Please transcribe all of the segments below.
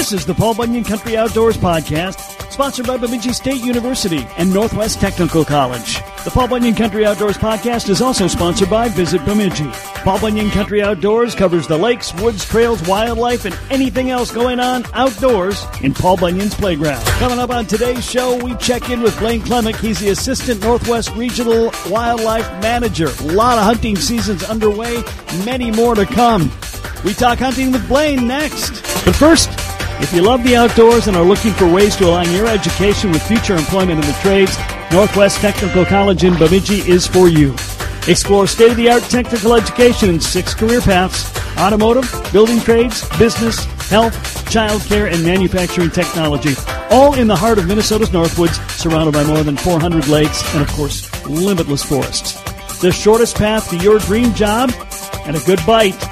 This is the Paul Bunyan Country Outdoors Podcast, sponsored by Bemidji State University and Northwest Technical College. The Paul Bunyan Country Outdoors Podcast is also sponsored by Visit Bemidji. Paul Bunyan Country Outdoors covers the lakes, woods, trails, wildlife, and anything else going on outdoors in Paul Bunyan's playground. Coming up on today's show, we check in with Blaine Klemek. He's the Assistant Northwest Regional Wildlife Manager. A lot of hunting seasons underway, many more to come. We talk hunting with Blaine next. But first, if you love the outdoors and are looking for ways to align your education with future employment in the trades, Northwest Technical College in Bemidji is for you. Explore state of the art technical education in six career paths automotive, building trades, business, health, childcare, and manufacturing technology. All in the heart of Minnesota's Northwoods, surrounded by more than 400 lakes and, of course, limitless forests. The shortest path to your dream job and a good bite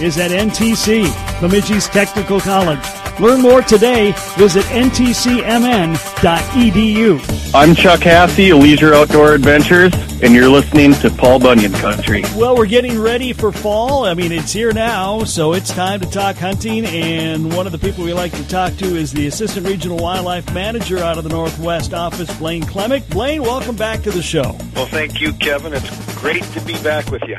is at NTC, Bemidji's Technical College. Learn more today. Visit ntcmn.edu. I'm Chuck Hassey, Leisure Outdoor Adventures, and you're listening to Paul Bunyan Country. Well, we're getting ready for fall. I mean, it's here now, so it's time to talk hunting. And one of the people we like to talk to is the Assistant Regional Wildlife Manager out of the Northwest office, Blaine Klemek. Blaine, welcome back to the show. Well, thank you, Kevin. It's great to be back with you.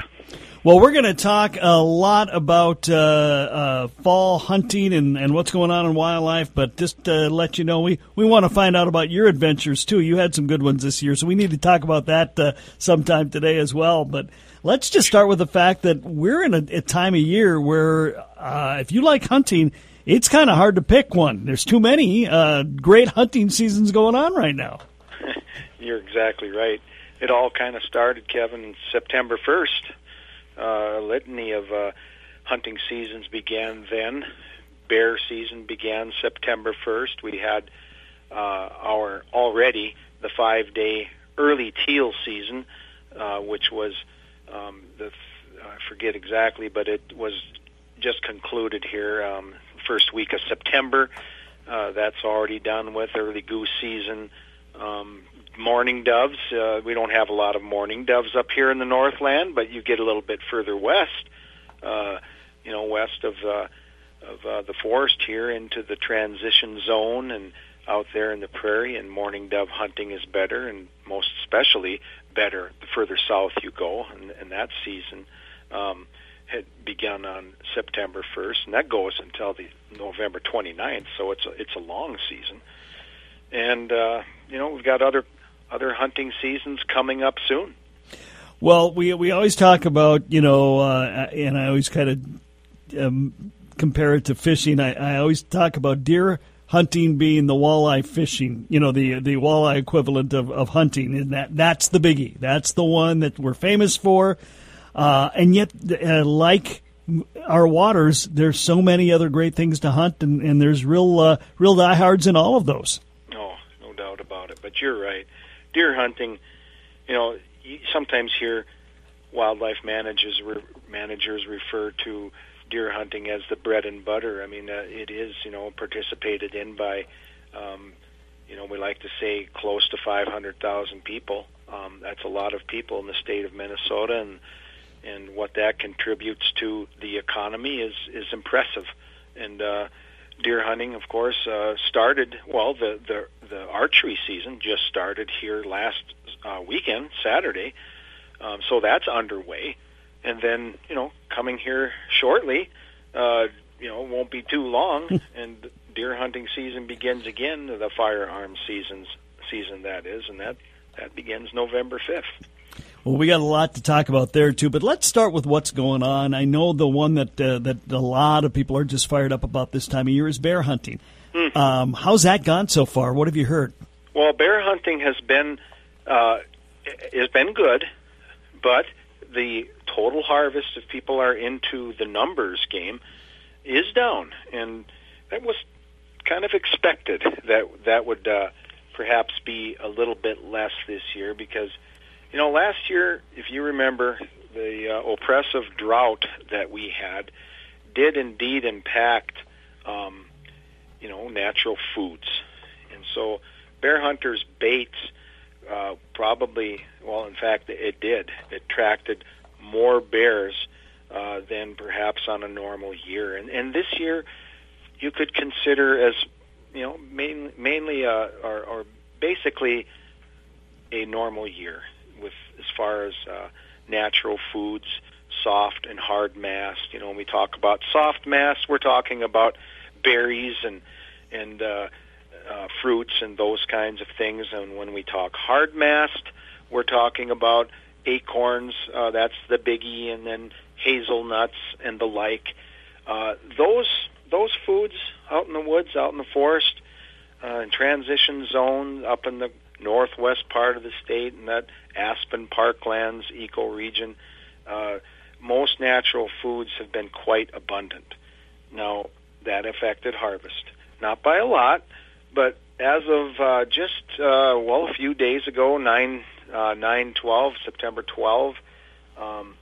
Well, we're going to talk a lot about uh, uh, fall hunting and, and what's going on in wildlife, but just to let you know, we, we want to find out about your adventures too. You had some good ones this year, so we need to talk about that uh, sometime today as well. But let's just start with the fact that we're in a, a time of year where uh, if you like hunting, it's kind of hard to pick one. There's too many uh, great hunting seasons going on right now. You're exactly right. It all kind of started, Kevin, September 1st uh, litany of uh, hunting seasons began then. Bear season began September 1st. We had uh, our already the five day early teal season, uh, which was um, the I forget exactly, but it was just concluded here um, first week of September. Uh, that's already done with early goose season. Um, mourning doves. Uh, we don't have a lot of mourning doves up here in the Northland, but you get a little bit further west, uh, you know, west of uh, of uh, the forest here into the transition zone and out there in the prairie. And mourning dove hunting is better, and most especially better the further south you go. And, and that season um, had begun on September 1st, and that goes until the November 29th. So it's a, it's a long season. And uh, you know we've got other other hunting seasons coming up soon. Well, we we always talk about you know, uh, and I always kind of um, compare it to fishing. I, I always talk about deer hunting being the walleye fishing, you know, the the walleye equivalent of, of hunting, and that that's the biggie. That's the one that we're famous for, uh, and yet, uh, like our waters, there's so many other great things to hunt, and, and there's real uh, real diehards in all of those. No, no doubt about it. But you're right deer hunting, you know, you sometimes hear wildlife managers re- managers refer to deer hunting as the bread and butter. I mean, uh, it is, you know, participated in by, um, you know, we like to say close to 500,000 people. Um, that's a lot of people in the state of Minnesota, and and what that contributes to the economy is is impressive. And uh, deer hunting, of course, uh, started. Well, the the the archery season just started here last uh, weekend, Saturday. Um, so that's underway, and then you know coming here shortly. Uh, you know, won't be too long, and deer hunting season begins again. The firearms seasons season that is, and that that begins November fifth. Well, we got a lot to talk about there too, but let's start with what's going on. I know the one that uh, that a lot of people are just fired up about this time of year is bear hunting. Mm. Um, how's that gone so far? What have you heard? Well, bear hunting has been uh, has been good, but the total harvest, if people are into the numbers game, is down, and that was kind of expected that that would uh, perhaps be a little bit less this year because you know, last year, if you remember, the uh, oppressive drought that we had did indeed impact, um, you know, natural foods, and so bear hunters' baits uh, probably, well, in fact, it did. It attracted more bears uh, than perhaps on a normal year, and and this year, you could consider as you know main, mainly uh, or, or basically a normal year with as far as uh, natural foods, soft and hard mass. You know, when we talk about soft mast, we're talking about berries and and uh, uh, fruits and those kinds of things. And when we talk hard mast, we're talking about acorns. Uh, that's the biggie, and then hazelnuts and the like. Uh, those those foods out in the woods, out in the forest, uh, in transition zone, up in the northwest part of the state, and that Aspen Parklands ecoregion, uh, most natural foods have been quite abundant. Now that affected harvest, not by a lot, but as of uh, just uh, well a few days ago, nine uh, nine twelve September twelve. Um,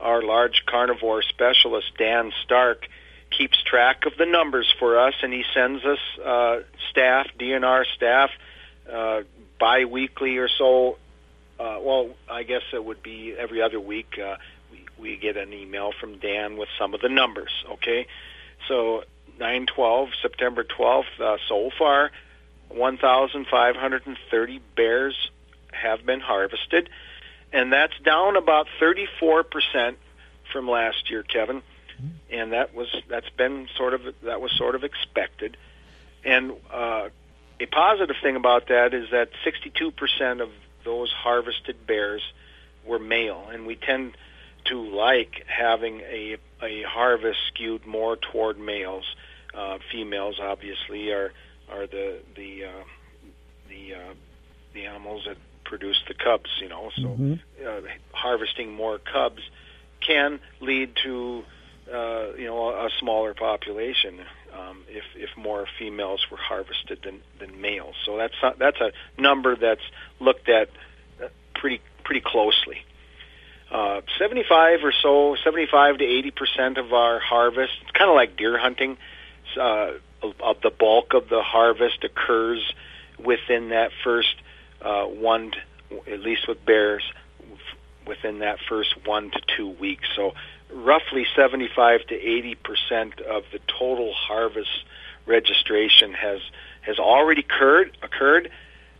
our large carnivore specialist Dan Stark keeps track of the numbers for us, and he sends us uh, staff, DNR staff, uh, biweekly or so. Uh, well, I guess it would be every other week. Uh, we, get an email from Dan with some of the numbers. Okay, so nine twelve September twelfth. Uh, so far, one thousand five hundred and thirty bears have been harvested and that's down about 34% from last year, Kevin. And that was that's been sort of that was sort of expected. And uh, a positive thing about that is that 62% of those harvested bears were male, and we tend to like having a a harvest skewed more toward males. Uh, females obviously are are the the uh, the uh, the animals that produce the cubs. You know, so mm-hmm. uh, harvesting more cubs can lead to uh, you know a, smaller population um, if if more females were harvested than than males. So that's not, that's a number that's looked at uh, pretty pretty closely. Uh, 75 or so, 75 to 80 percent of our harvest, kind of like deer hunting. Uh, of the bulk of the harvest occurs within that first uh, one, to, at least with bears, within that first one to two weeks. So roughly 75 to 80 percent of the total harvest registration has has already occurred occurred,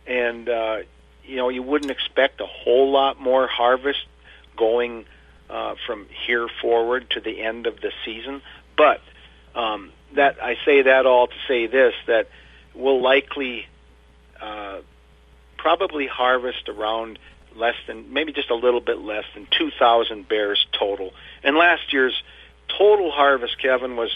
and uh, you know you wouldn't expect a whole lot more harvest going uh, from here forward to the end of the season. But um, that I say that all to say this that we'll likely uh, probably harvest around less than maybe just a little bit less than 2,000 bears total. And last year's total harvest, Kevin, was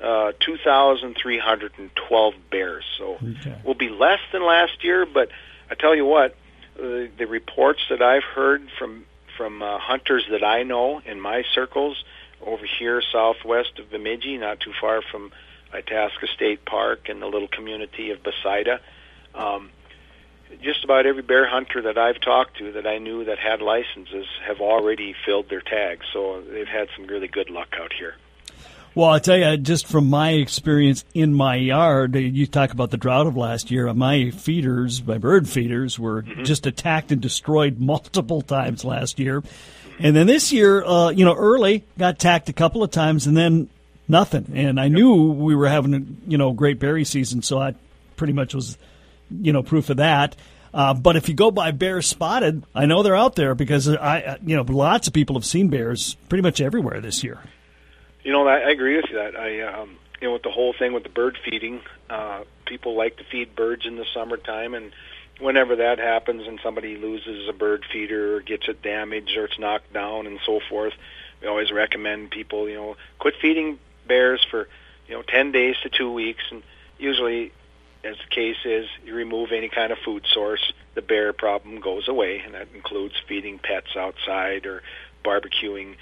uh, 2,312 bears. So okay. we'll be less than last year, but I tell you what, uh, the reports that I've heard from from uh, hunters that I know in my circles over here southwest of Bemidji, not too far from Itasca State Park and the little community of Becida, um, just about every bear hunter that I've talked to that I knew that had licenses have already filled their tags. So they've had some really good luck out here. Well, I'll tell you, just from my experience in my yard, you talk about the drought of last year. My feeders, my bird feeders, were mm-hmm. just attacked and destroyed multiple times last year. And then this year, uh, you know, early got attacked a couple of times, and then nothing. And I yep. knew we were having a you know great berry season, so I pretty much was you know proof of that. Uh, but if you go by bears spotted, I know they're out there because I, you know, lots of people have seen bears pretty much everywhere this year. You know, I, I agree with you that I, um, you know, with the whole thing with the bird feeding, uh, people like to feed birds in the summertime, and whenever that happens and somebody loses a bird feeder or gets it damaged or it's knocked down and so forth, we always recommend people, you know, quit feeding bears for, you know, ten days to two weeks, and usually as the case is, you remove any kind of food source, the bear problem goes away, and that includes feeding pets outside or barbecuing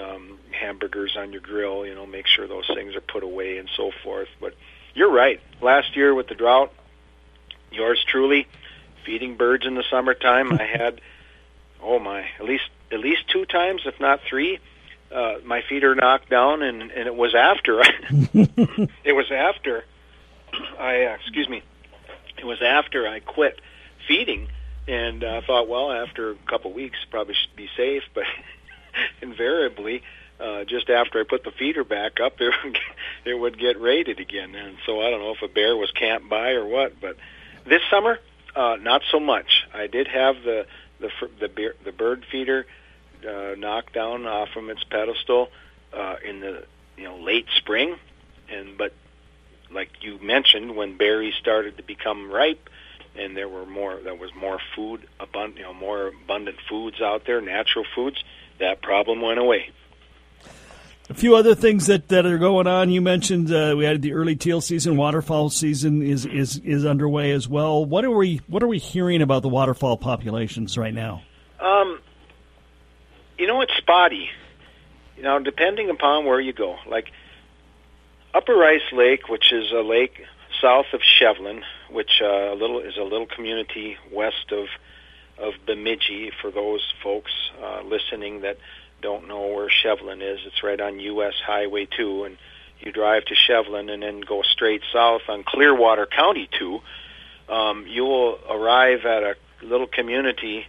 um, hamburgers on your grill. You know, make sure those things are put away and so forth. But you're right. Last year with the drought, yours truly, feeding birds in the summertime, I had, oh my, at least at least two times, if not three. Uh, my feeder knocked down, and and it was after. it was after I uh, excuse me. It was after I quit feeding, and I uh, thought, well, after a couple weeks, probably should be safe. But invariably, uh, just after I put the feeder back up, it would, it would get raided again. And so I don't know if a bear was camped by or what. But this summer, uh, not so much. I did have the the the, beer, the bird feeder uh, knocked down off from its pedestal uh, in the you know late spring, and but like you mentioned, when berries started to become ripe, and there were more, there was more food abundant, you know, more abundant foods out there, natural foods. That problem went away. A few other things that, that are going on. You mentioned uh, we had the early teal season, waterfowl season is, is is underway as well. What are we what are we hearing about the waterfowl populations right now? Um, you know, it's spotty. You know, depending upon where you go. Like Upper Rice Lake, which is a lake south of Shevlin, which uh, a little is a little community west of of Bemidji. For those folks uh, listening that don't know where Shevlin is, it's right on U.S. Highway 2, and you drive to Shevlin and then go straight south on Clearwater County 2. Um, you will arrive at a little community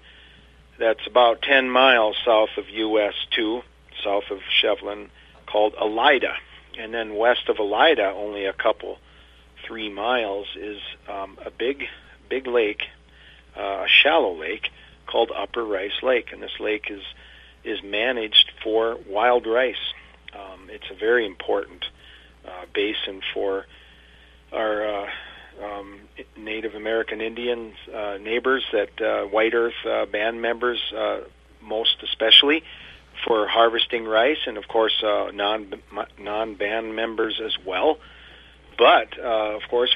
that's about 10 miles south of US 2, south of Shevlin, called Elida. And then west of Elida, only a couple, three miles, is um, a big, big lake, uh, a shallow lake called Upper Rice Lake. And this lake is is managed for wild rice. Um, it's a very important uh, basin for our uh, um, Native American Indians uh, neighbors, that uh, White Earth uh, band members, uh, most especially, for harvesting rice, and of course uh, non non band members as well. But uh, of course,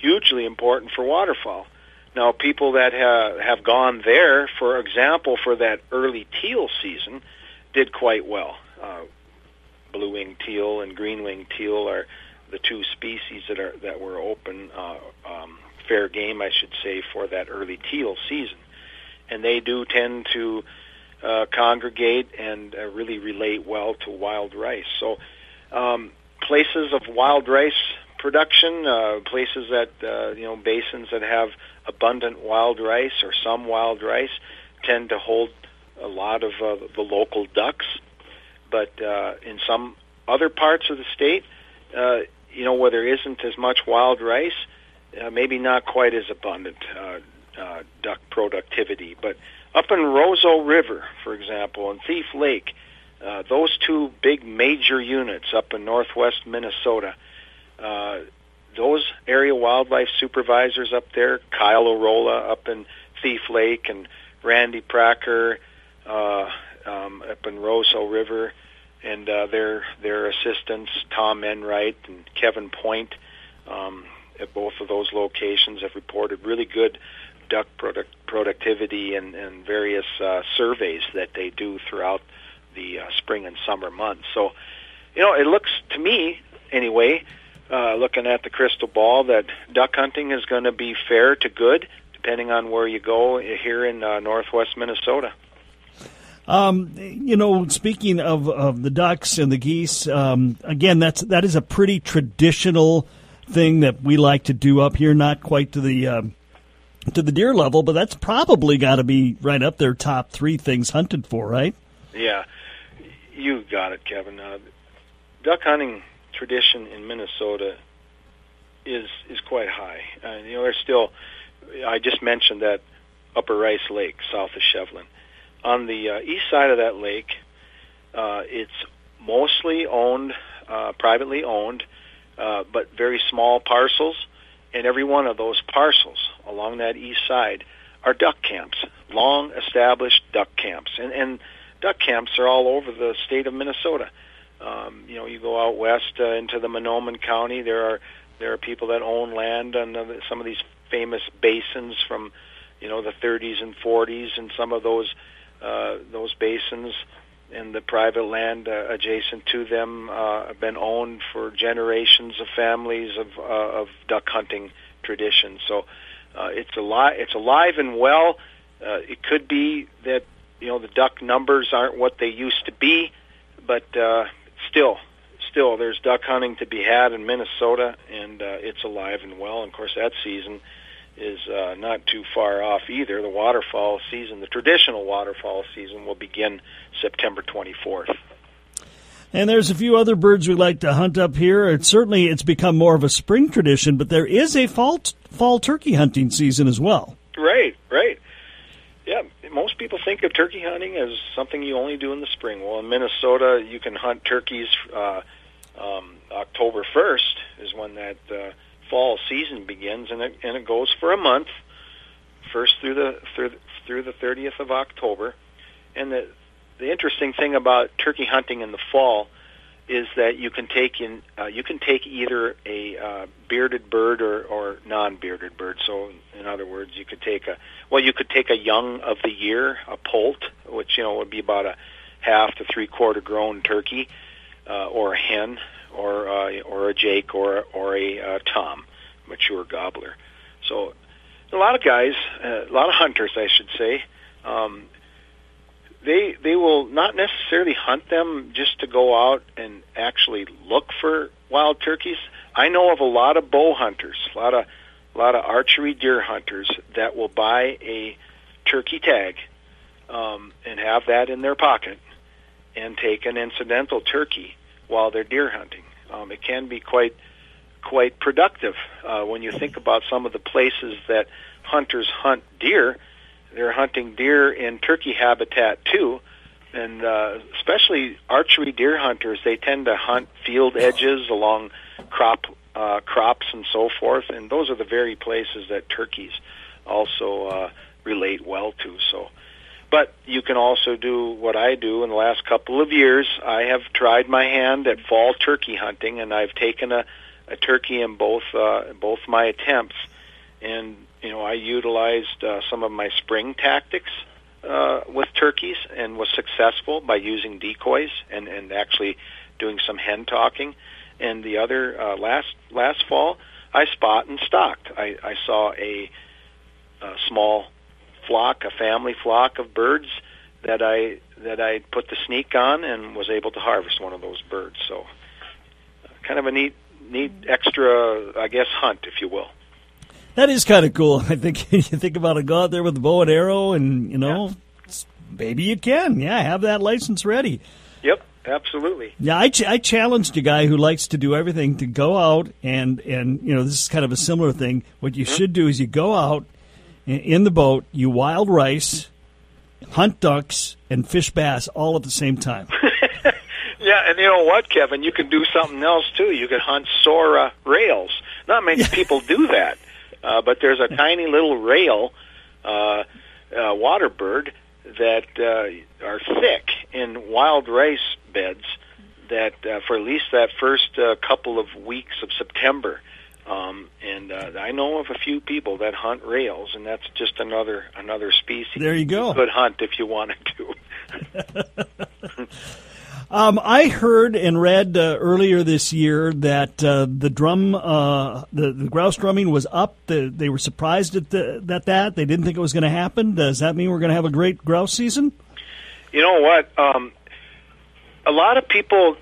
hugely important for waterfowl. Now, people that ha- have gone there, for example, for that early teal season, did quite well. Uh, blue-winged teal and green-winged teal are the two species that are that were open uh, um, fair game, I should say, for that early teal season, and they do tend to uh, congregate and uh, really relate well to wild rice. So, um, places of wild rice production, uh, places that uh, you know basins that have abundant wild rice or some wild rice tend to hold a lot of uh, the local ducks. But uh, in some other parts of the state, uh, you know, where there isn't as much wild rice, uh, maybe not quite as abundant uh, productivity. But up in Roseau River, for example, and Thief Lake, uh, those two big major units up in northwest Minnesota, uh, those area wildlife supervisors up there, Kyle Orola up in Thief Lake and Randy Prachar uh, um, up in Roseau River, and uh, their their assistants Tom Enright and Kevin Point um, at both of those locations have reported really good duck product, productivity and, and various uh, surveys that they do throughout the uh, spring and summer months. So, you know, it looks to me anyway uh, looking at the crystal ball that duck hunting is going to be fair to good, depending on where you go here in uh, northwest Minnesota. Um, you know, speaking of, of the ducks and the geese, um, again, that's that is a pretty traditional thing that we like to do up here. Not quite to the uh, to the deer level, but that's probably got to be right up there, top three things hunted for, right? Yeah, you got it, Kevin. Uh, duck hunting tradition in Minnesota is is quite high. Uh, you know, there's still. I just mentioned that Upper Rice Lake, south of Shevlin. On the uh, east side of that lake, uh, it's mostly owned, uh, privately owned, uh, but very small parcels. And every one of those parcels along that east side are duck camps, long established duck camps, and and duck camps are all over the state of Minnesota. Um, you know, you go out west uh, into the Mahnomen County. There are there are people that own land on the, some of these famous basins from, you know, the 30s and 40s, and some of those uh, those basins and the private land uh, adjacent to them uh, have been owned for generations of families of uh, of duck hunting tradition. So uh, it's alive. It's alive and well. Uh, it could be that you know the duck numbers aren't what they used to be, but uh, still, still, there's duck hunting to be had in Minnesota, and uh, it's alive and well. And of course, that season is uh, not too far off either. The waterfowl season, the traditional waterfowl season, will begin September 24th. And there's a few other birds we like to hunt up here. It, certainly, it's become more of a spring tradition, but there is a fall fall turkey hunting season as well. Right, right. Yeah, most people think of turkey hunting as something you only do in the spring. Well, in Minnesota, you can hunt turkeys. Uh, um, October 1st is when that uh, fall season begins, and it, and it goes for a month, first through the through through the 30th of October. And the the interesting thing about turkey hunting in the fall is that you can take in uh, you can take either a uh, bearded bird or, or non-bearded bird. So, in other words, you could take a well, you could take a young of the year, a poult, which you know would be about a half to three quarter grown turkey, uh, or a hen, or uh, or a jake, or or a uh, tom, mature gobbler. So, a lot of guys, uh, a lot of hunters, I should say. Um, they they will not necessarily hunt them just to go out and actually look for wild turkeys. I know of a lot of bow hunters, a lot of a lot of archery deer hunters that will buy a turkey tag um, and have that in their pocket and take an incidental turkey while they're deer hunting. Um, it can be quite quite productive uh, when you think about some of the places that hunters hunt deer they're hunting deer in turkey habitat too, and uh, especially archery deer hunters. They tend to hunt field edges along crop uh, crops and so forth, and those are the very places that turkeys also uh, relate well to. So. But you can also do what I do in the last couple of years. I have tried my hand at fall turkey hunting, and I've taken a, a turkey in both uh, both my attempts. And you know, I utilized uh, some of my spring tactics uh, with turkeys and was successful by using decoys and, and actually doing some hen talking. And the other uh, last last fall, I spot and stocked. I, I saw a, a small flock, a family flock of birds that I that I put the sneak on and was able to harvest one of those birds. So, uh, kind of a neat neat extra, I guess, hunt, if you will. That is kind of cool. I think you think about a go out there with a bow and arrow, and you know, yeah. maybe you can. Yeah, have that license ready. Yep, absolutely. Yeah, I, ch- I challenged a guy who likes to do everything to go out and and you know this is kind of a similar thing. What you mm-hmm. should do is you go out in the boat, you wild rice, hunt ducks, and fish bass all at the same time. yeah, and you know what, Kevin? You can do something else too. You can hunt sora rails. Not many people do that. Uh, but there's a tiny little rail uh, uh, water bird that uh, are thick in wild rice beds that uh, for at least that first uh, couple of weeks of September. Um, and uh, I know of a few people that hunt rails, and that's just another another species. There you go. You could hunt if you wanted to. Um, I heard and read uh, earlier this year that uh, the drum, uh, the, the, grouse drumming was up. The, they were surprised at, the, at that. They didn't think it was going to happen. Does that mean we're going to have a great grouse season? You know what? Um, a lot of people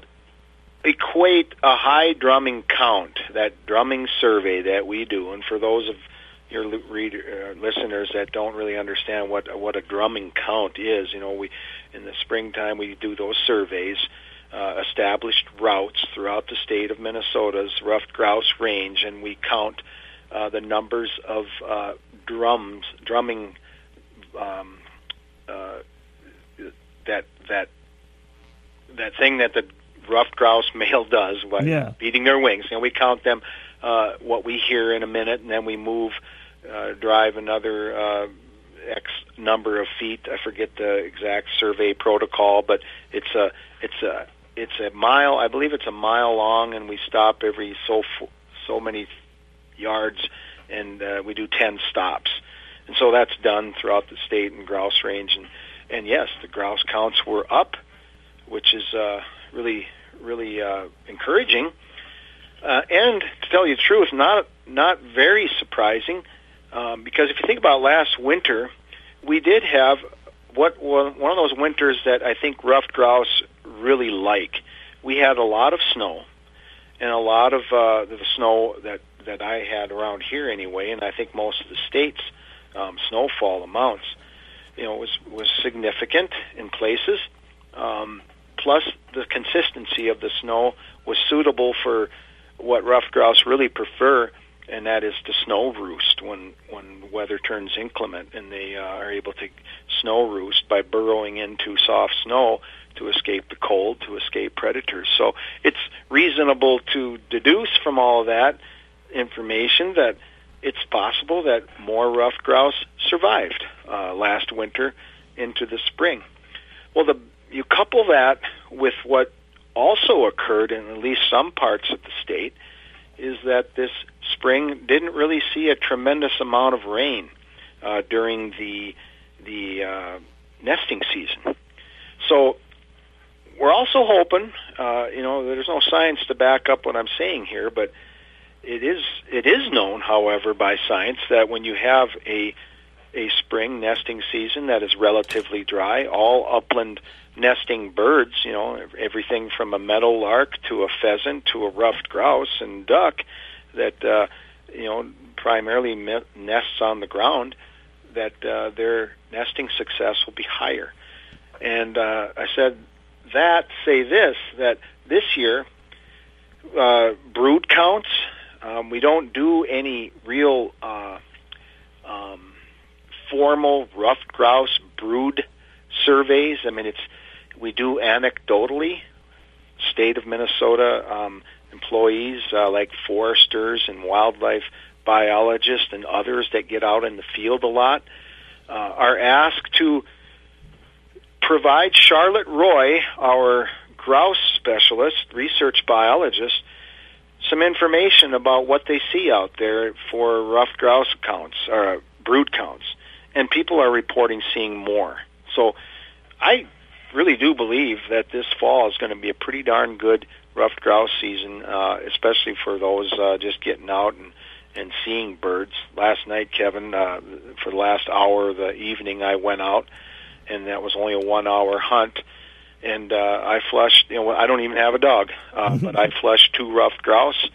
equate a high drumming count, that drumming survey that we do, and for those of your reader, uh, listeners that don't really understand what what a drumming count is, you know, we in the springtime we do those surveys, uh, established routes throughout the state of Minnesota's ruffed grouse range, and we count uh, the numbers of uh, drums, drumming, um, uh, that that that thing that the ruffed grouse male does by yeah. beating their wings, and we count them. Uh, what we hear in a minute, and then we move, uh, drive another uh, X number of feet. I forget the exact survey protocol, but it's a it's a it's a mile. I believe it's a mile long, and we stop every so so many yards, and uh, we do ten stops. And so that's done throughout the state and grouse range, and and yes, the grouse counts were up, which is uh, really really uh, encouraging. Uh, and to tell you the truth, not not very surprising. Um, because if you think about last winter, we did have what one of those winters that I think ruffed grouse really like. We had a lot of snow, and a lot of uh, the snow that that I had around here anyway, and I think most of the states um, snowfall amounts, you know, was was significant in places. Um, plus the consistency of the snow was suitable for what ruffed grouse really prefer, and that is to snow roost when when weather turns inclement, and they uh, are able to snow roost by burrowing into soft snow to escape the cold, to escape predators. So it's reasonable to deduce from all of that information that it's possible that more ruffed grouse survived uh, last winter into the spring. Well, the you couple that with what also occurred in at least some parts of the state is that this spring didn't really see a tremendous amount of rain uh, during the the uh, nesting season. So we're also hoping, uh, you know, there's no science to back up what I'm saying here, but it is it is known, however, by science that when you have a a spring nesting season that is relatively dry, all upland nesting birds, you know, everything from a meadow lark to a pheasant to a ruffed grouse and duck that uh, you know primarily nests on the ground, that uh, their nesting success will be higher. And uh, I said that say this that this year uh, brood counts. Um, we don't do any real uh, um, formal ruffed grouse brood surveys. I mean, it's we do anecdotally. State of Minnesota um, employees uh, like foresters and wildlife biologists and others that get out in the field a lot uh, are asked to provide Charlotte Roy, our grouse specialist, research biologist, some information about what they see out there for ruffed grouse counts or uh, brood counts, and people are reporting seeing more. So, I really do believe that this fall is going to be a pretty darn good ruffed grouse season, uh, especially for those uh, just getting out and and seeing birds. Last night, Kevin, uh, for the last hour of the evening, I went out, and that was only a one-hour hunt. And uh, I flushed. You know, I don't even have a dog, uh, but I flushed two ruffed grouse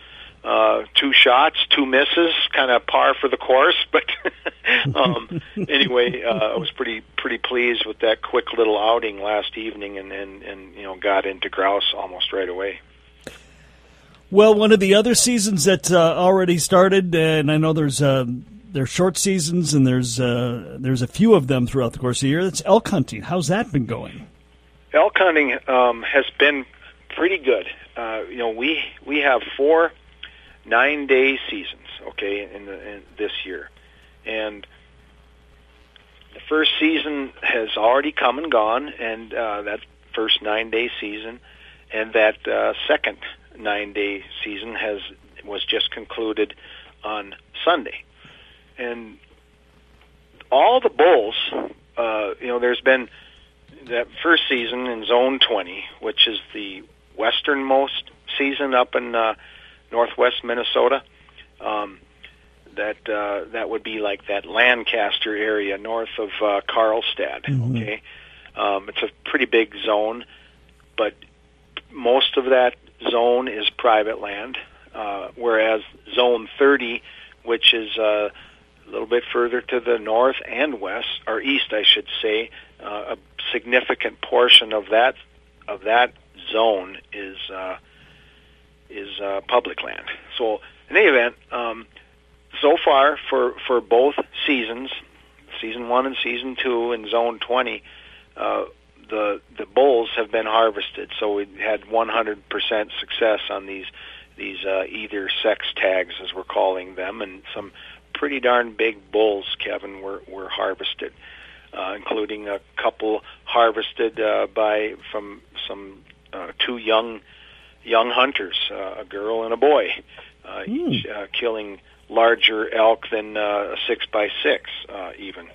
uh, two shots, two misses, kind of par for the course. But um, anyway, uh, I was pretty pretty pleased with that quick little outing last evening, and and, and you know got into grouse almost right away. Well, one of the other seasons that uh, already started, and I know there's uh, there's short seasons, and there's uh, there's a few of them throughout the course of the year. That's elk hunting. How's that been going? Elk hunting um, has been pretty good. Uh, you know, we we have four nine day seasons, okay, in, the, in this year, and the first season has already come and gone, and uh, that first nine day season, and that uh, second nine day season has was just concluded on Sunday, and all the bulls, uh, you know, there's been that first season in Zone 20, which is the westernmost season up in uh, northwest Minnesota. Um, that uh, that would be like that Lancaster area north of uh, Karlstad. Mm-hmm. Okay, um, it's a pretty big zone, but most of that zone is private land, uh, whereas Zone 30, which is uh, a little bit further to the north and west, or east, I should say, uh, a significant portion of that of that zone is uh, is uh, public land. So in any event, um, so far for for both seasons, season one and season two in Zone 20, uh, the the bulls have been harvested. So we had 100% success on these these uh, either sex tags, as we're calling them, and some pretty darn big bulls, Kevin, were were harvested. Uh, including a couple harvested uh, by from some uh, two young young hunters, uh, a girl and a boy, uh, mm. each uh, killing larger elk than uh, a six by six, uh, even.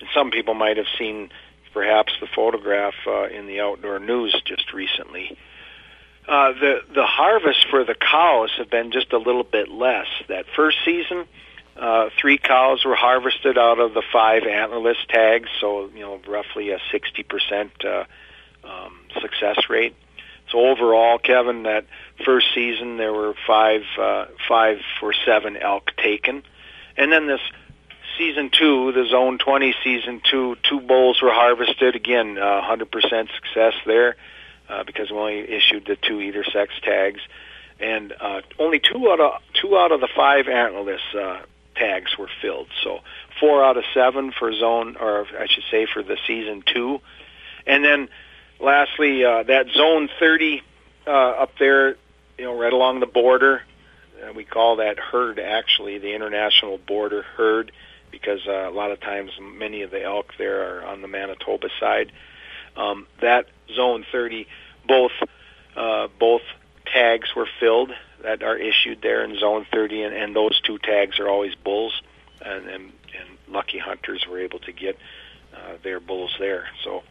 And some people might have seen perhaps the photograph uh, in the outdoor news just recently. Uh, the the harvest for the cows have been just a little bit less. That first season, uh, three cows were harvested out of the five antlerless tags, so you know roughly a sixty percent uh, um, success rate. So overall, Kevin, that first season there were five uh, five for seven elk taken, and then this season two, the Zone 20 season two, two bulls were harvested again, uh, 100% success there. uh, because we only issued the two either sex tags, and uh, only two out of two out of the five antlerless uh, tags were filled. So four out of seven for zone, or I should say for the season two, and then lastly uh, that zone 30 uh, up there, you know, right along the border. Uh, we call that herd actually the international border herd because uh, a lot of times many of the elk there are on the Manitoba side. Um, that zone 30, both uh, both tags were filled that are issued there in zone 30, and, and those two tags are always bulls, and, and, and lucky hunters were able to get uh, their bulls there. So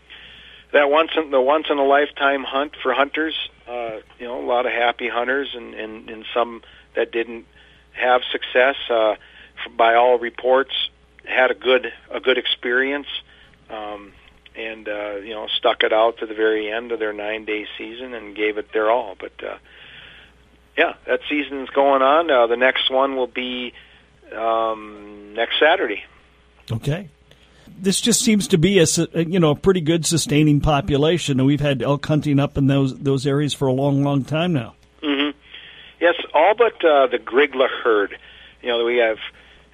that once in the once in a lifetime hunt for hunters, uh, you know, a lot of happy hunters, and, and, and some that didn't have success. Uh, by all reports, had a good a good experience, um, and uh, you know stuck it out to the very end of their nine day season and gave it their all. But uh, yeah, that season's going on. Uh, the next one will be um, next Saturday. Okay. This just seems to be a you know a pretty good sustaining population, and we've had elk hunting up in those those areas for a long, long time now. Mm-hmm. Yes, all but uh, the Grygla herd. You know, we have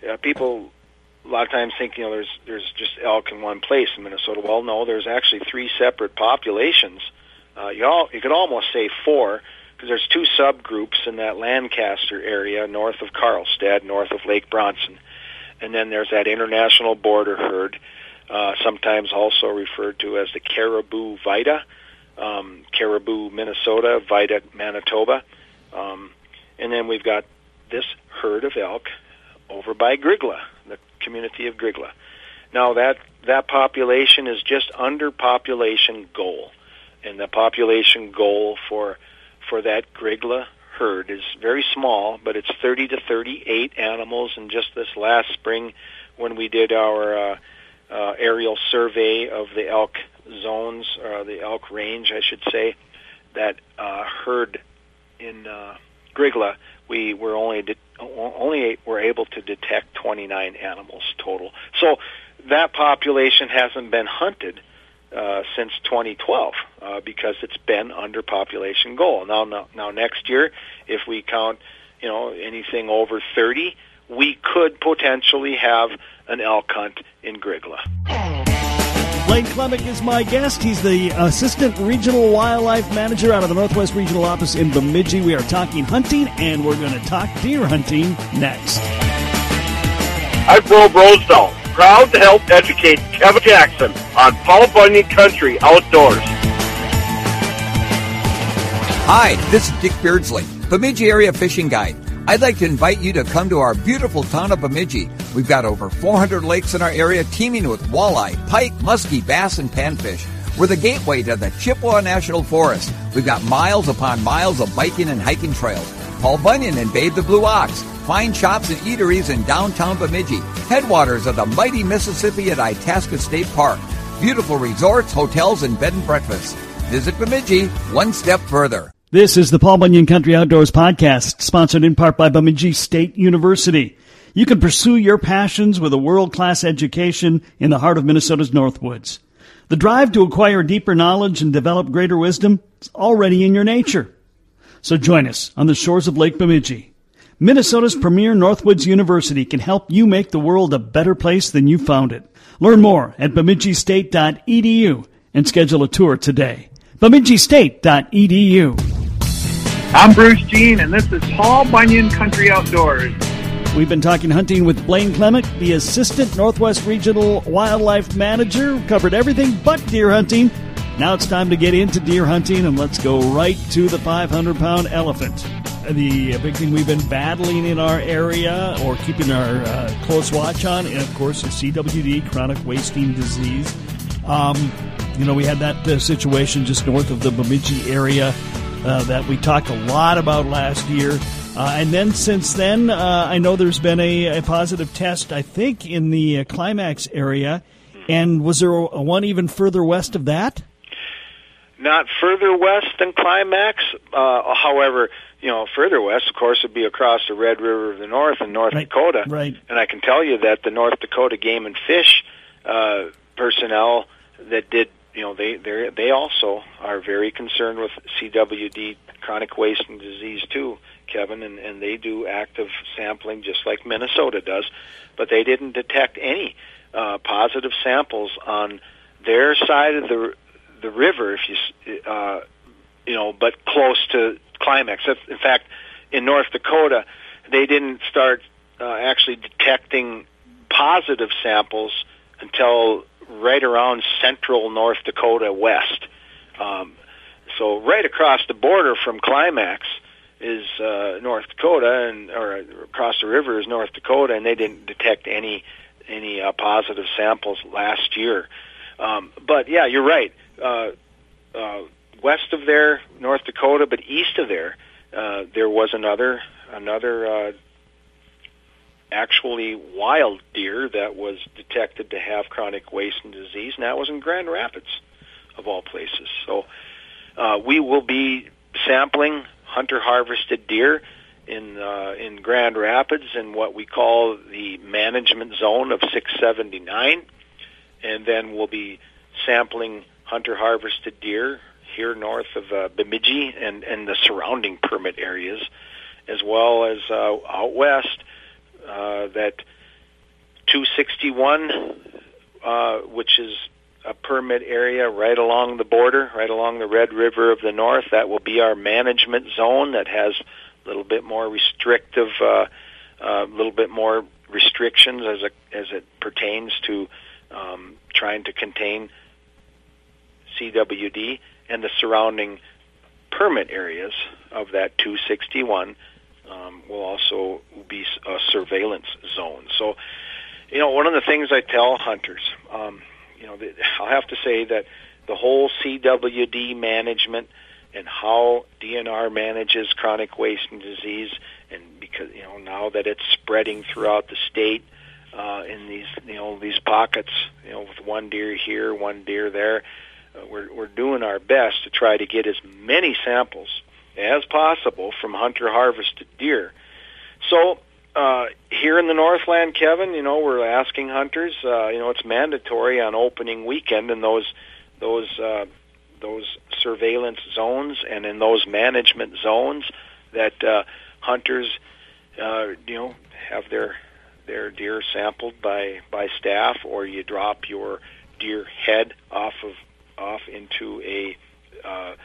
uh, people a lot of times think you know there's there's just elk in one place in Minnesota. Well, no, there's actually three separate populations. Uh, you all you could almost say four because there's two subgroups in that Lancaster area north of Karlstad, north of Lake Bronson, and then there's that international border herd, uh, sometimes also referred to as the Caribou Vita, um, Caribou Minnesota, Vita Manitoba, um, and then we've got this herd of elk over by Grygla, the community of Grygla. Now that that population is just under population goal, and the population goal for for that Grygla herd is very small, but it's 30 to 38 animals. And just this last spring, when we did our uh, uh, aerial survey of the elk zones, or the elk range, I should say, that uh, herd in uh, Grygla, we were only de- only were able to detect 29 animals total. So that population hasn't been hunted uh, since 2012 uh, because it's been under population goal. Now, now, now next year, if we count, you know, anything over 30, we could potentially have an elk hunt in Grygla. Blaine Klemek is my guest. He's the Assistant Regional Wildlife Manager out of the Northwest Regional Office in Bemidji. We are talking hunting, and we're going to talk deer hunting next. I'm Bo Rosedale, proud to help educate Kevin Jackson on Paul Bunyan Country Outdoors. Hi, this is Dick Beardsley, Bemidji Area Fishing Guide. I'd like to invite you to come to our beautiful town of Bemidji. We've got over 400 lakes in our area teeming with walleye, pike, muskie, bass, and panfish. We're the gateway to the Chippewa National Forest. We've got miles upon miles of biking and hiking trails. Paul Bunyan and Babe the Blue Ox. Fine shops and eateries in downtown Bemidji. Headwaters of the mighty Mississippi at Itasca State Park. Beautiful resorts, hotels, and bed and breakfasts. Visit Bemidji one step further. This is the Paul Bunyan Country Outdoors Podcast, sponsored in part by Bemidji State University. You can pursue your passions with a world class education in the heart of Minnesota's Northwoods. The drive to acquire deeper knowledge and develop greater wisdom is already in your nature. So join us on the shores of Lake Bemidji. Minnesota's premier Northwoods University can help you make the world a better place than you found it. Learn more at bemidjistate.edu and schedule a tour today. bemidjistate.edu. I'm Bruce Jean, and this is Paul Bunyan Country Outdoors. We've been talking hunting with Blaine Klemek, the Assistant Northwest Regional Wildlife Manager. Covered everything but deer hunting. Now it's time to get into deer hunting, and let's go right to the 500 pound elephant. The big thing we've been battling in our area or keeping our uh, close watch on, and of course, is CWD, chronic wasting disease. Um, you know, we had that uh, situation just north of the Bemidji area uh, that we talked a lot about last year. Uh, and then since then, uh, I know there's been a, a, positive test, I think, in the uh, Climax area. And was there a, one even further west of that? Not further west than Climax. Uh, however, you know, further west, of course, would be across the Red River of the North in North right. Dakota. Right. And I can tell you that the North Dakota Game and Fish uh, personnel that did you know they they they also are very concerned with CWD chronic wasting disease too, Kevin, and and they do active sampling just like Minnesota does, but they didn't detect any uh, positive samples on their side of the the river, if you uh, you know, but close to climax. In fact, in North Dakota, they didn't start uh, actually detecting positive samples until right around central North Dakota west. Um, so right across the border from climax is uh, North Dakota, and or across the river is North Dakota, and they didn't detect any any uh, positive samples last year. Um, but yeah, you're right. Uh, uh, west of there, North Dakota, but east of there, uh, there was another another uh, actually wild deer that was detected to have chronic wasting disease, and that was in Grand Rapids, of all places. So uh, we will be sampling hunter harvested deer in uh, in Grand Rapids in what we call the management zone of 679, and then we'll be sampling hunter harvested deer here north of uh, Bemidji and and the surrounding permit areas, as well as uh, out west uh, that 261, uh, which is a permit area right along the border, right along the Red River of the North. That will be our management zone that has a little bit more restrictive, a uh, uh, little bit more restrictions as it, as it pertains to um, trying to contain CWD and the surrounding permit areas of that 261 um, will also be a surveillance zone. So, you know, one of the things I tell hunters, um, you know, I'll have to say that the whole CWD management and how DNR manages chronic wasting disease, and because you know now that it's spreading throughout the state uh, in these you know these pockets, you know, with one deer here, one deer there, we're we're doing our best to try to get as many samples as possible from hunter harvested deer. So uh, here in the Northland, Kevin, you know, we're asking hunters. Uh, you know, it's mandatory on opening weekend in those those uh, those surveillance zones and in those management zones that uh, hunters, uh, you know, have their their deer sampled by by staff, or you drop your deer head off of off into a uh,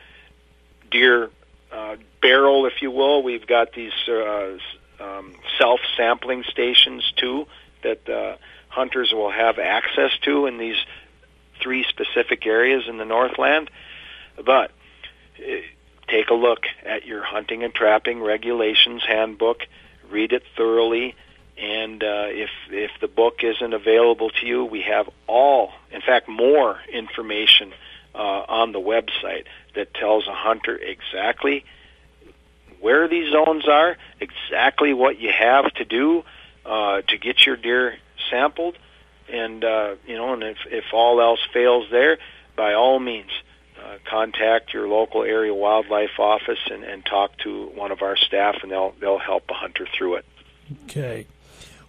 deer uh, barrel, if you will. We've got these uh, um, self-sampling stations too that uh, hunters will have access to in these three specific areas in the Northland. But uh, take a look at your hunting and trapping regulations handbook, read it thoroughly, and uh, if if the book isn't available to you, we have all, in fact, more information uh, on the website that tells a hunter exactly where these zones are, exactly what you have to do uh, to get your deer sampled, and uh, you know, and if if all else fails there, by all means. Uh, contact your local area wildlife office and, and talk to one of our staff, and they'll they'll help a hunter through it. Okay.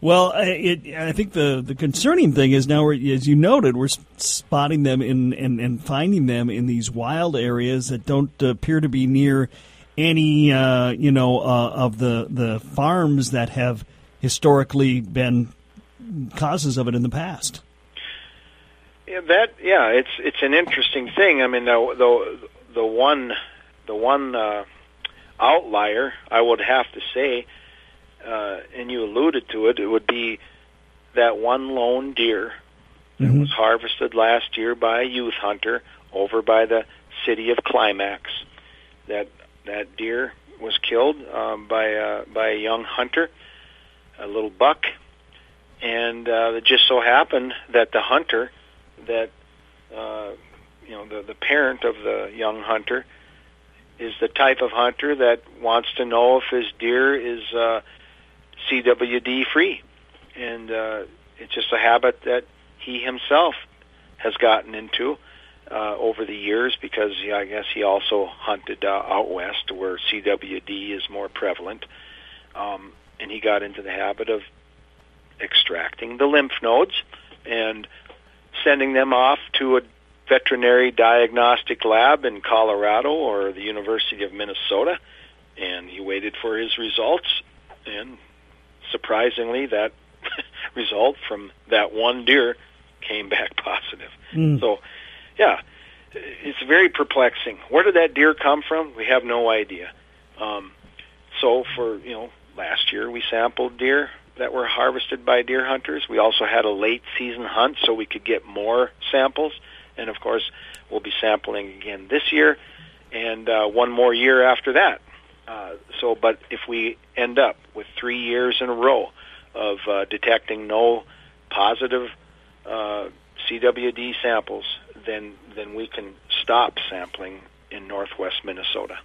Well, it, I think the, the concerning thing is now, as you noted, we're spotting them in and, and finding them in these wild areas that don't appear to be near any, uh, you know, uh, of the the farms that have historically been causes of it in the past. Yeah, that yeah, it's it's an interesting thing. I mean, the the, the one the one uh, outlier I would have to say uh, and you alluded to it, it would be that one lone deer that mm-hmm. was harvested last year by a youth hunter over by the city of Climax. That that deer was killed um, by a, by a young hunter, a little buck, and uh, it just so happened that the hunter, that uh, you know the the parent of the young hunter, is the type of hunter that wants to know if his deer is uh, CWD free, and uh, it's just a habit that he himself has gotten into uh, over the years because yeah, I guess he also hunted uh, out west where CWD is more prevalent, um, and he got into the habit of extracting the lymph nodes and sending them off to a veterinary diagnostic lab in Colorado or the University of Minnesota, and he waited for his results, and surprisingly, that result from that one deer came back positive. Mm. So, yeah, it's very perplexing. Where did that deer come from? We have no idea. Um, so, for you know, last year we sampled deer that were harvested by deer hunters. We also had a late season hunt so we could get more samples. And of course, we'll be sampling again this year and uh, one more year after that. Uh, so, but if we end up with three years in a row of uh, detecting no positive uh, CWD samples, then then we can stop sampling in northwest Minnesota.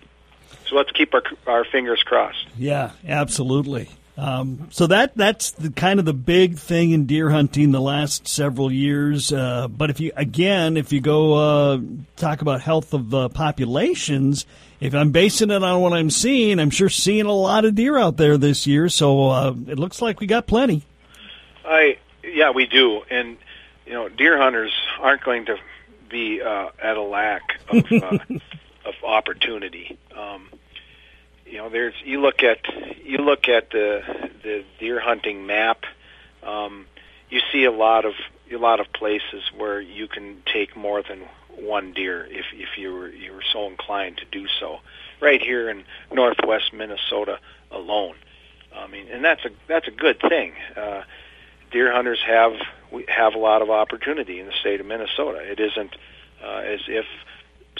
So let's keep our our fingers crossed. Yeah, absolutely. Um, so that that's the kind of the big thing in deer hunting the last several years. Uh, but if you again, if you go uh, talk about health of uh, populations, if I'm basing it on what I'm seeing, I'm sure seeing a lot of deer out there this year. So uh, it looks like we got plenty. I yeah, we do, and you know, deer hunters aren't going to be uh, at a lack of uh, of opportunity. Um, you know, there's you look at you look at the the deer hunting map. Um, you see a lot of a lot of places where you can take more than one deer if if you were you were so inclined to do so. Right here in northwest Minnesota alone. I mean, and that's a that's a good thing. Uh, deer hunters have we have a lot of opportunity in the state of Minnesota. It isn't uh, as if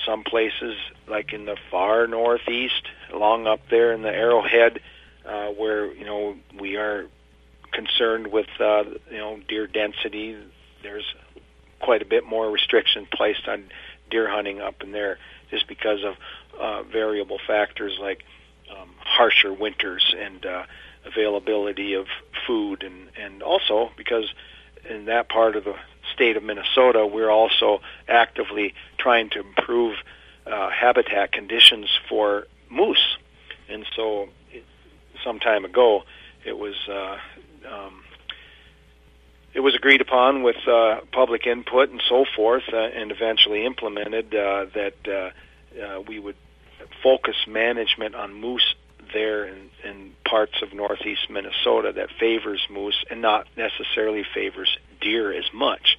some places like in the far northeast, along up there in the Arrowhead, uh, where you know we are concerned with uh, you know deer density. There's quite a bit more restriction placed on deer hunting up in there, just because of uh, variable factors like um, harsher winters and uh, availability of food, and and also because in that part of the state of Minnesota, we're also actively trying to improve uh, habitat conditions for moose. And so, it, some time ago, it was uh, um, it was agreed upon with uh, public input and so forth, uh, and eventually implemented uh, that uh, uh, we would focus management on moose there in, in parts of northeast Minnesota that favors moose and not necessarily favors deer as much.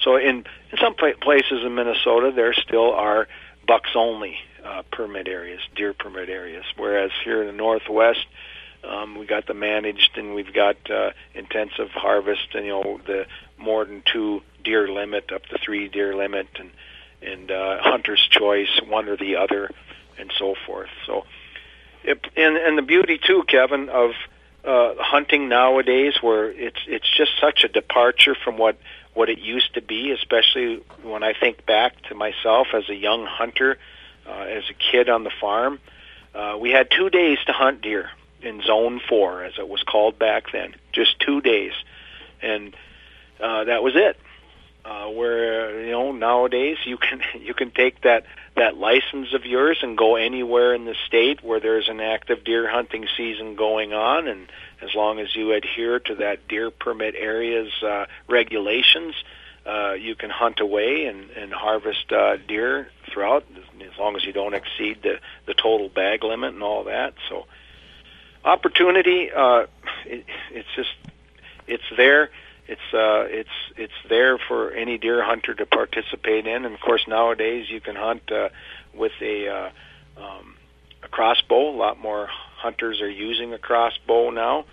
So in, in some places in Minnesota, there still are bucks only uh, permit areas, deer permit areas, whereas here in the Northwest, um, we got the managed and we've got uh, intensive harvest and you know the more than two deer limit up to three deer limit and and uh, hunter's choice one or the other and so forth. So and and the beauty too, Kevin, of uh, hunting nowadays, where it's it's just such a departure from what what it used to be, especially when I think back to myself as a young hunter, uh, as a kid on the farm. Uh, we had two days to hunt deer in Zone Four, as it was called back then. Just two days, and uh, that was it. Uh, where you know nowadays you can you can take that that license of yours and go anywhere in the state where there's an active deer hunting season going on and as long as you adhere to that deer permit area's uh, regulations uh, you can hunt away and, and harvest uh, deer throughout as long as you don't exceed the, the total bag limit and all that. So opportunity uh, it, it's just it's there it's uh, it's it's there for any deer hunter to participate in. And of course, nowadays you can hunt uh, with a uh, um, a crossbow. A lot more hunters are using a crossbow now,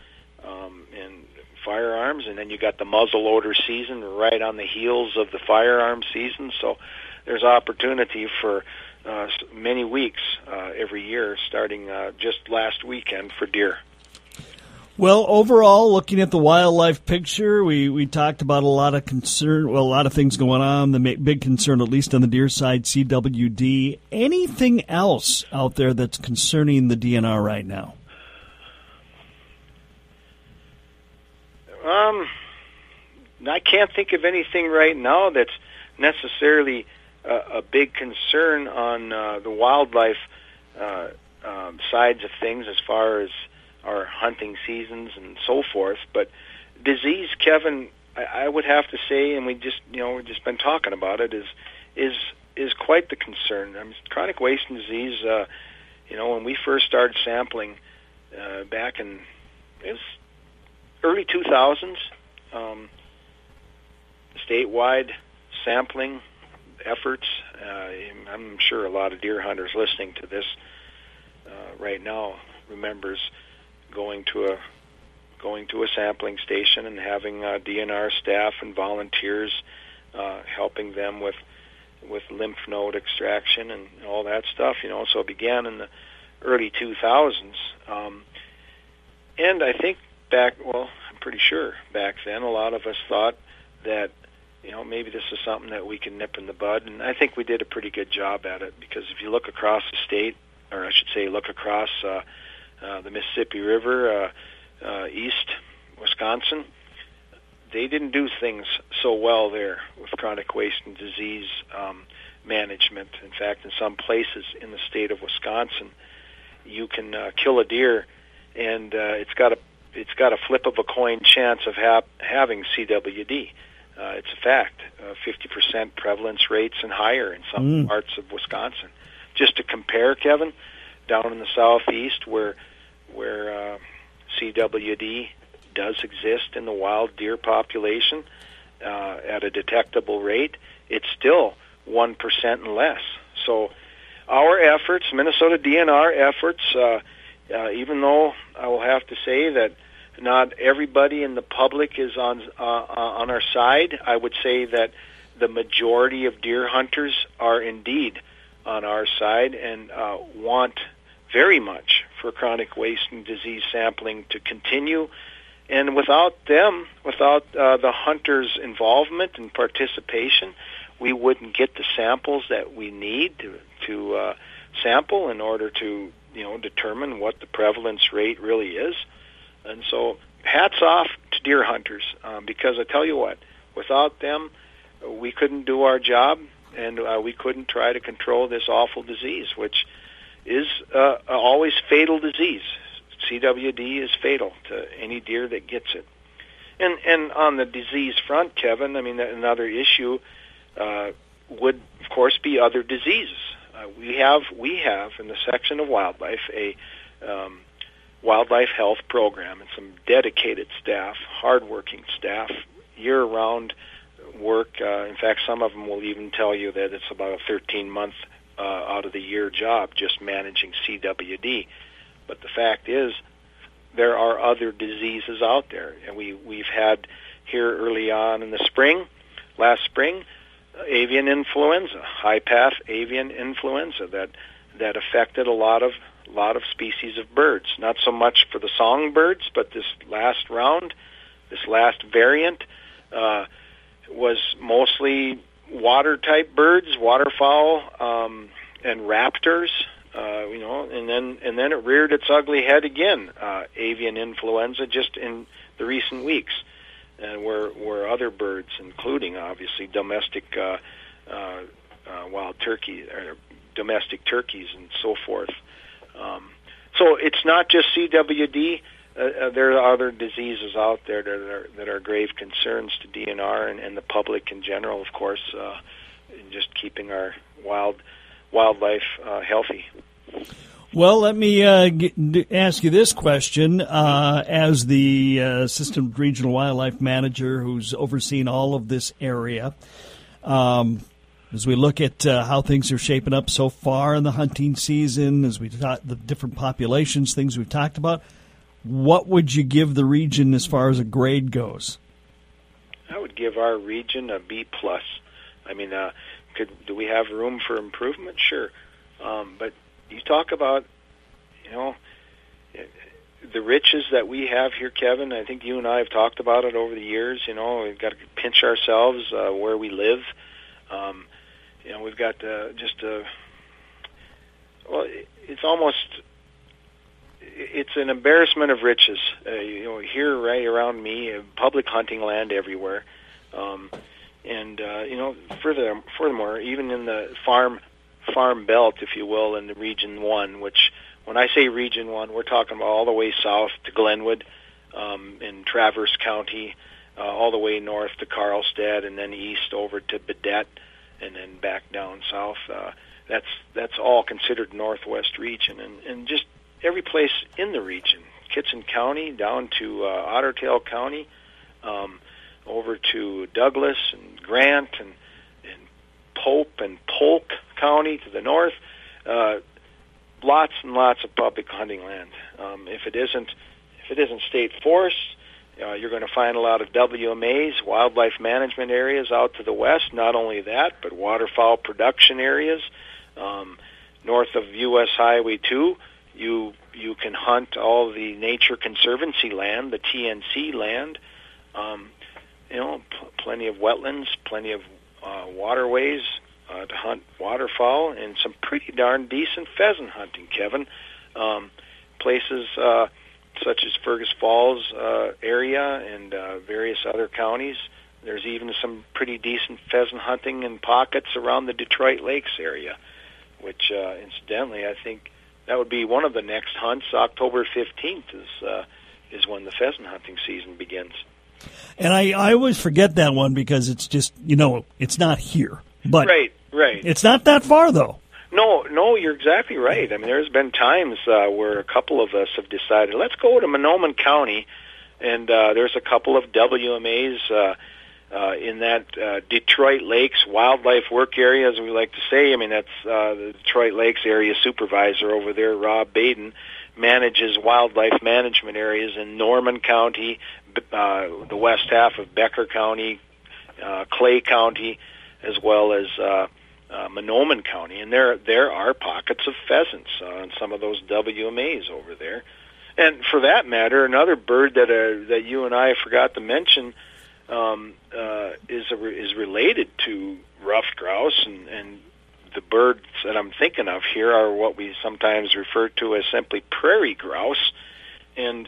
um, and firearms. And then you got the muzzle loader season right on the heels of the firearm season. So there's opportunity for uh, many weeks uh, every year, starting uh, just last weekend for deer. Well, overall, looking at the wildlife picture, we, we talked about a lot of concern, well, a lot of things going on. The big concern, at least on the deer side, CWD. Anything else out there that's concerning the DNR right now? Um, I can't think of anything right now that's necessarily a, a big concern on uh, the wildlife uh, um, sides of things as far as our hunting seasons and so forth. But disease, Kevin, I, I would have to say, and we just you know we've just been talking about it, is is is quite the concern. I mean, chronic wasting disease. Uh, you know, when we first started sampling uh, back in it was early 2000s, um, statewide sampling efforts. Uh, I'm sure a lot of deer hunters listening to this uh, right now remembers going to a going to a sampling station and having uh, DNR staff and volunteers uh, helping them with with lymph node extraction and all that stuff. You know, so it began in the early 2000s, um, and I think back. Well, I'm pretty sure back then a lot of us thought that you know maybe this is something that we can nip in the bud, and I think we did a pretty good job at it because if you look across the state, or I should say, look across uh, uh, the Mississippi River. Uh, uh, east Wisconsin, they didn't do things so well there with chronic wasting disease um, management. In fact, in some places in the state of Wisconsin, you can uh, kill a deer, and uh, it's got a it's got a flip of a coin chance of ha- having CWD. Uh, it's a fact. Uh, 50% prevalence rates and higher in some mm. parts of Wisconsin. Just to compare, Kevin, down in the southeast where where uh, CWD does exist in the wild deer population uh, at a detectable rate, it's still 1% and less. So our efforts, Minnesota DNR efforts, uh, uh, even though I will have to say that not everybody in the public is on uh, uh on our side, I would say that the majority of deer hunters are indeed on our side and uh, want very much for chronic wasting disease sampling to continue. And without them, without uh, the hunters' involvement and participation, we wouldn't get the samples that we need to, to uh, sample in order to you know determine what the prevalence rate really is. And so, hats off to deer hunters um, because I tell you what, without them, we couldn't do our job and uh, we couldn't try to control this awful disease, which is uh, always fatal disease. CWD is fatal to any deer that gets it. And and on the disease front, Kevin, I mean another issue uh, would of course be other diseases. Uh, we have we have in the section of wildlife a um, wildlife health program and some dedicated staff, hardworking staff, year-round work. Uh, in fact, some of them will even tell you that it's about a 13-month uh, out of the year job just managing CWD. But the fact is, there are other diseases out there, and we we've had here early on in the spring, last spring, avian influenza, high path avian influenza that that affected a lot of lot of species of birds. Not so much for the songbirds, but this last round, this last variant, uh, was mostly water type birds, waterfowl, um, and raptors. Uh, you know, and then and then it reared its ugly head again. Uh, avian influenza just in the recent weeks, and where where other birds, including obviously domestic uh, uh, uh, wild turkey or domestic turkeys and so forth. Um, so it's not just CWD uh, uh, there are other diseases out there that are that are grave concerns to DNR and, and the public in general, of course, uh, just keeping our wild wildlife uh, healthy. Well, let me uh, ask you this question. Uh, as the Assistant Regional Wildlife Manager who's overseen all of this area, um, as we look at uh, how things are shaping up so far in the hunting season, as we talk the different populations, things we've talked about, what would you give the region as far as a grade goes? I would give our region a B plus. I mean, uh, could do we have room for improvement? Sure, um, but you talk about, you know, the riches that we have here, Kevin. I think you and I have talked about it over the years. You know, we've got to pinch ourselves uh, where we live. Um, you know, we've got uh, just a. Well, it's almost it's an embarrassment of riches. Uh, you know, here right around me, uh, public hunting land everywhere, um, and uh, you know, further furthermore, even in the farm farm belt, if you will, in the Region One, which when I say Region One, we're talking about all the way south to Glenwood, um, in Traverse County, uh, all the way north to Karlstad, and then east over to Baudette and then back down south. Uh, that's that's all considered northwest region, and and just every place in the region, Kittson County down to uh, Otter Tail County, um, over to Douglas and Grant and and Pope and Polk County to the north. Uh, lots and lots of public hunting land. Um, if it isn't if it isn't state forest, uh, you're going to find a lot of WMAs, wildlife management areas out to the west. Not only that, but waterfowl production areas. Um, north of U.S. Highway 2, you you can hunt all the Nature Conservancy land, the TNC land. Um, you know, pl- plenty of wetlands, plenty of uh, waterways uh, to hunt waterfowl, and some pretty darn decent pheasant hunting, Kevin. Um, places uh, such as Fergus Falls uh, area and uh, various other counties. There's even some pretty decent pheasant hunting in pockets around the Detroit Lakes area, which, uh, incidentally, I think that would be one of the next hunts. October 15th is uh, is when the pheasant hunting season begins. And I, I always forget that one because it's just you know it's not here, but right, right. It's not that far though. No, no, you're exactly right. I mean, there's been times uh, where a couple of us have decided let's go to Mahnomen County, and uh, there's a couple of WMAs uh, uh, in that uh, Detroit Lakes wildlife work area, as we like to say. I mean, that's uh, the Detroit Lakes area supervisor over there, Rob Baden, manages wildlife management areas in Norman County, uh, the west half of Becker County, uh, Clay County, as well as. Uh, uh, Mahnomen County, and there there are pockets of pheasants on some of those WMAs over there. And for that matter, another bird that uh, that you and I forgot to mention um, uh, is a, is related to ruffed grouse, and, and the birds that I'm thinking of here are what we sometimes refer to as simply prairie grouse, and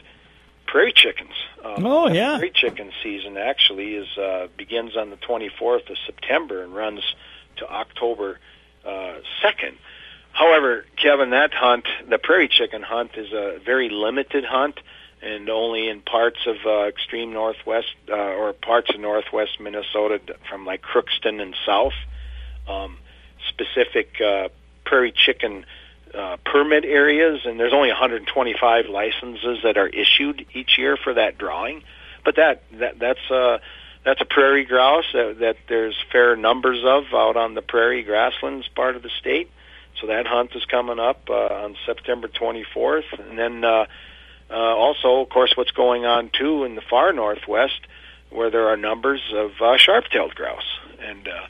prairie chickens. Um, oh yeah, prairie chicken season actually is uh, begins on the 24th of September and runs to October uh, 2nd. However, Kevin, that hunt, the prairie chicken hunt, is a very limited hunt and only in parts of uh, extreme northwest uh, or parts of northwest Minnesota from like Crookston and south. Um, specific uh, prairie chicken uh, permit areas, and there's only 125 licenses that are issued each year for that drawing. But that that that's uh, that's a prairie grouse that, that there's fair numbers of out on the prairie grasslands part of the state. So that hunt is coming up uh, on September 24th, and then uh, uh, also, of course, what's going on too in the far northwest, where there are numbers of uh, sharp-tailed grouse, and uh,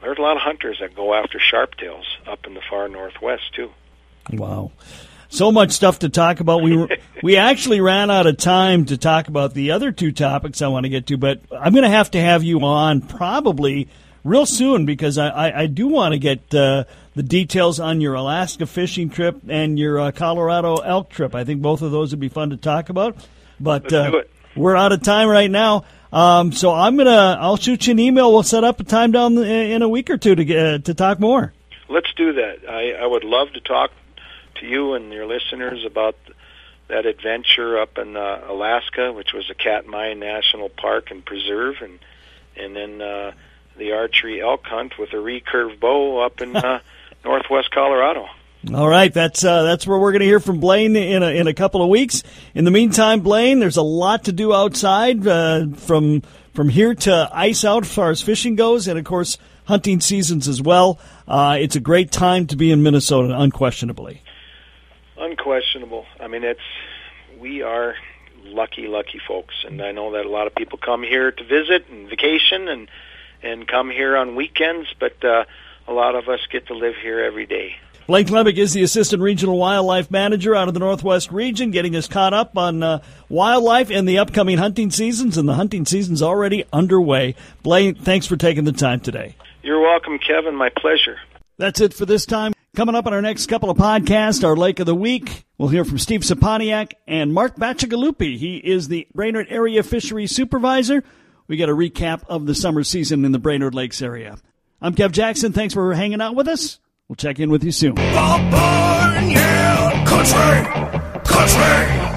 there's a lot of hunters that go after sharp-tails up in the far northwest too. Wow so much stuff to talk about. We were, we actually ran out of time to talk about the other two topics I want to get to, but I'm going to have to have you on probably real soon because I, I, I do want to get uh, the details on your Alaska fishing trip and your uh, Colorado elk trip. I think both of those would be fun to talk about. But uh, we're out of time right now. Um, so I'm gonna I'll shoot you an email. We'll set up a time down in a week or two to get, uh, to talk more. Let's do that. I, I would love to talk to you and your listeners about that adventure up in uh, Alaska, which was a Katmai National Park and Preserve, and and then uh, the archery elk hunt with a recurve bow up in uh, northwest Colorado. All right, that's uh, that's where we're going to hear from Blaine in a, in a couple of weeks. In the meantime, Blaine, there's a lot to do outside uh, from from here to ice out as far as fishing goes, and of course hunting seasons as well. Uh, it's a great time to be in Minnesota, unquestionably. Unquestionable. I mean, it's we are lucky, lucky folks, and I know that a lot of people come here to visit and vacation and and come here on weekends, but uh, a lot of us get to live here every day. Blaine Klemek is the Assistant Regional Wildlife Manager out of the Northwest region, getting us caught up on uh, wildlife and the upcoming hunting seasons, and the hunting season's already underway. Blaine, thanks for taking the time today. You're welcome, Kevin. My pleasure. That's it for this time. Coming up on our next couple of podcasts, our Lake of the Week, we'll hear from Steve Saponiak and Mark Bacigalupi. He is the Brainerd Area Fisheries Supervisor. We get a recap of the summer season in the Brainerd Lakes area. I'm Kev Jackson. Thanks for hanging out with us. We'll check in with you soon. Country, country.